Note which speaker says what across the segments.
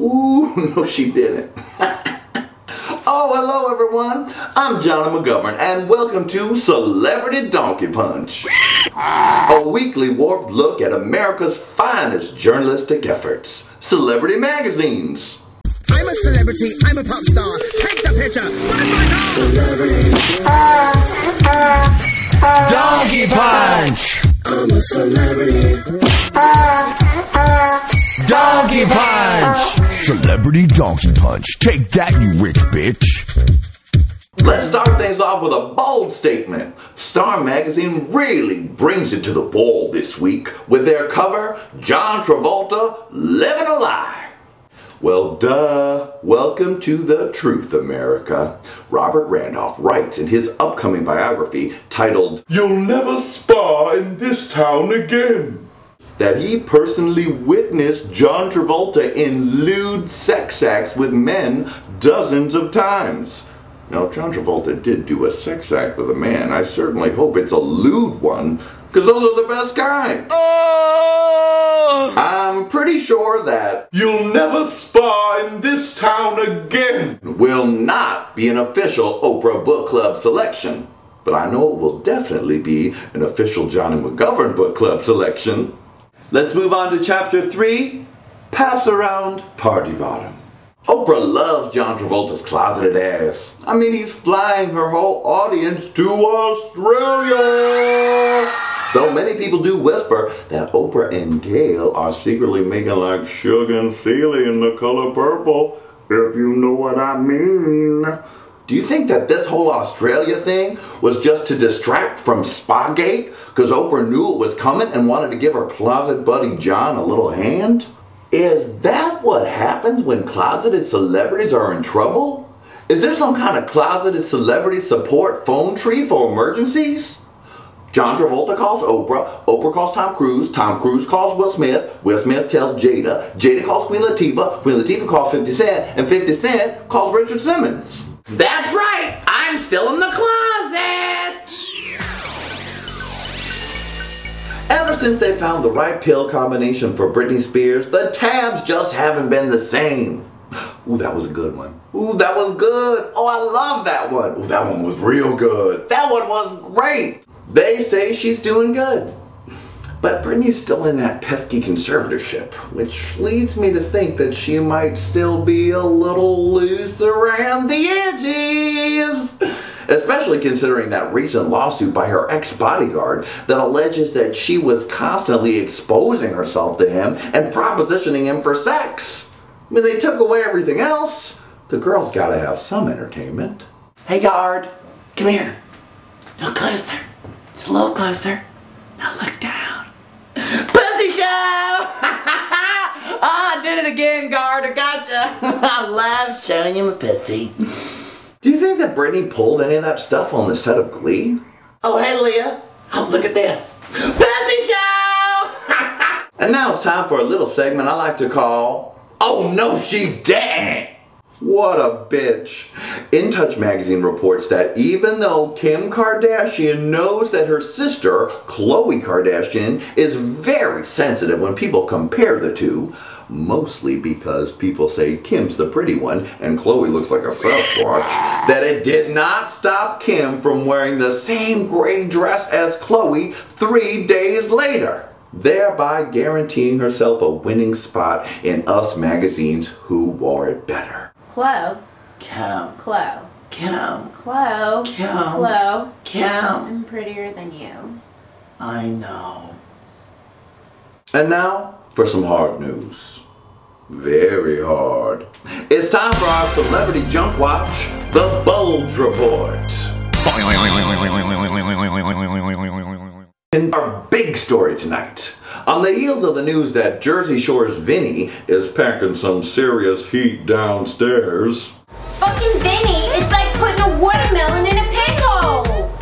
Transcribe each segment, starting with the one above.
Speaker 1: Ooh, no, she didn't. oh, hello, everyone. I'm Jonny McGovern, and welcome to Celebrity Donkey Punch, a weekly warped look at America's finest journalistic efforts, celebrity magazines.
Speaker 2: I'm a celebrity. I'm a pop star. Take the picture. Where's my car?
Speaker 3: Donkey Punch!
Speaker 2: I'm a celebrity.
Speaker 3: Donkey Punch!
Speaker 4: Celebrity Donkey Punch. Take that, you rich bitch.
Speaker 1: Let's start things off with a bold statement. Star Magazine really brings it to the ball this week with their cover, John Travolta Living a Lie. Well, duh. Welcome to the truth, America. Robert Randolph writes in his upcoming biography titled You'll Never Spa in This Town Again that he personally witnessed John Travolta in lewd sex acts with men dozens of times. Now, John Travolta did do a sex act with a man. I certainly hope it's a lewd one, because those are the best kind. Oh! I'm pretty sure that You'll Never Spa in This Town Again will not be an official Oprah Book Club selection. But I know it will definitely be an official Jonny McGovern Book Club selection. Let's move on to chapter 3 Pass Around Party Bottom. Oprah loves John Travolta's closeted ass. I mean, he's flying her whole audience to Australia. Though many people do whisper that Oprah and Gayle are secretly making like Shug and Celie in the color purple, if you know what I mean. Do you think that this whole Australia thing was just to distract from Spagate? Because Oprah knew it was coming and wanted to give her closet buddy John a little hand? Is that what happens when closeted celebrities are in trouble? Is there some kind of closeted celebrity support phone tree for emergencies? John Travolta calls Oprah, Oprah calls Tom Cruise, Tom Cruise calls Will Smith, Will Smith tells Jada, Jada calls Queen Latifah, Queen Latifah calls 50 Cent, and 50 Cent calls Richard Simmons. That's right, I'm still in the closet! Ever since they found the right pill combination for Britney Spears, the tabs just haven't been the same. Ooh, that was a good one. Ooh, that was good. Oh, I love that one. Ooh, that one was real good. That one was great. They say she's doing good. But Britney's still in that pesky conservatorship, which leads me to think that she might still be a little loose around the edges. Especially considering that recent lawsuit by her ex bodyguard that alleges that she was constantly exposing herself to him and propositioning him for sex. I mean, they took away everything else. The girl's gotta have some entertainment. Hey, guard, come here. No closer. Just a little closer. Now look down. Pussy show! Ah, I did it again, guard. I gotcha. I love showing you my pussy. Do you think that Britney pulled any of that stuff on the set of Glee? Oh, hey, Lea. Oh, look at this. Pussy show! and now it's time for a little segment I like to call Oh, no, she didn't! What a bitch. In Touch magazine reports that even though Kim Kardashian knows that her sister, Khloe Kardashian, is very sensitive when people compare the two, mostly because people say Kim's the pretty one and Khloe looks like a Sasquatch, that it did not stop Kim from wearing the same gray dress as Khloe three days later thereby guaranteeing herself a winning spot in Us magazine's Who Wore It Better.
Speaker 5: Khloe.
Speaker 1: Kim,
Speaker 5: Khloe.
Speaker 1: Kim,
Speaker 5: Khloe.
Speaker 1: Kim.
Speaker 5: Khloe.
Speaker 1: Kim.
Speaker 5: I'm prettier than you.
Speaker 1: I know. And now for some hard news. Very hard. It's time for our celebrity junk watch, the Bulge Report. In our big story tonight, on the heels of the news that Jersey Shore's Vinny is packing some serious heat downstairs,
Speaker 5: Fucking Vinny, it's like putting a watermelon in a pickle.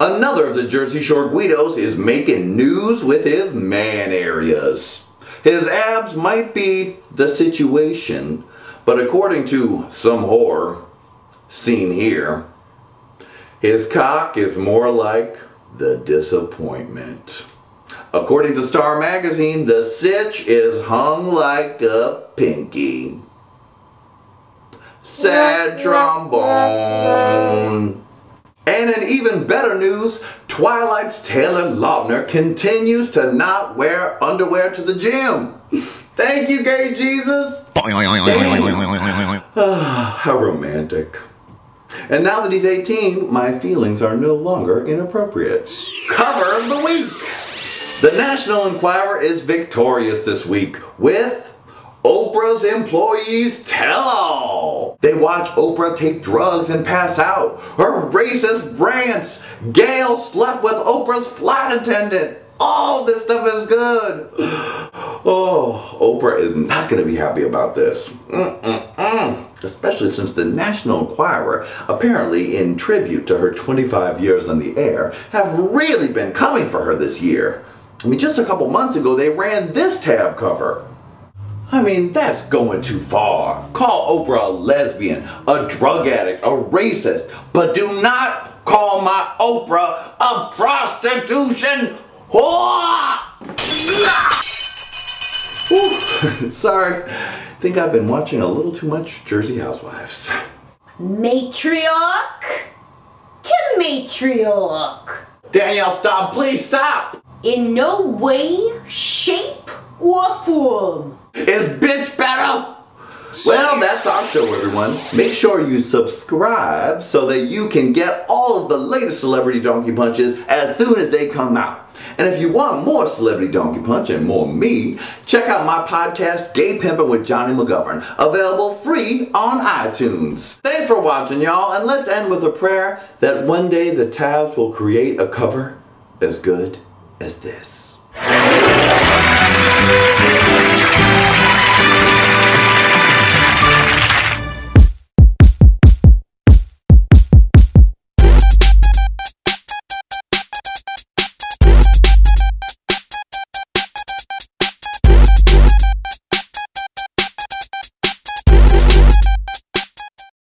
Speaker 1: another of the Jersey Shore Guidos is making news with his man areas. His abs might be the situation, but according to some whore seen here, his cock is more like the disappointment. According to Star Magazine, the sitch is hung like a pinky. sad trombone. And in even better news, Twilight's Taylor Lautner continues to not wear underwear to the gym. Thank you, gay Jesus. Ah, how romantic. And now that he's 18, my feelings are no longer inappropriate. Cover of the week. The National Enquirer is victorious this week with Oprah's employees tell all. They watch Oprah take drugs and pass out. Her racist rants. Gayle slept with Oprah's flight attendant. All this stuff is good. Oh, Oprah is not going to be happy about this. Mm-mm-mm. Especially since the National Enquirer, apparently in tribute to her 25 years on the air, have really been coming for her this year. I mean, just a couple months ago, they ran this tab cover. I mean, that's going too far. Call Oprah a lesbian, a drug addict, a racist, but do not call my Oprah a prostitution whore! Sorry, think I've been watching a little too much Jersey Housewives.
Speaker 5: Matriarch to matriarch.
Speaker 1: Danielle, stop, please stop!
Speaker 5: In no way, shape, or form.
Speaker 1: Is bitch better? Well, that's our show, everyone. Make sure you subscribe so that you can get all of the latest Celebrity Donkey Punches as soon as they come out. And if you want more Celebrity Donkey Punch and more me, check out my podcast, Gay Pimpin' with Jonny McGovern, available free on iTunes. Thanks for watching, y'all, and let's end with a prayer that one day the tabs will create a cover as good is this.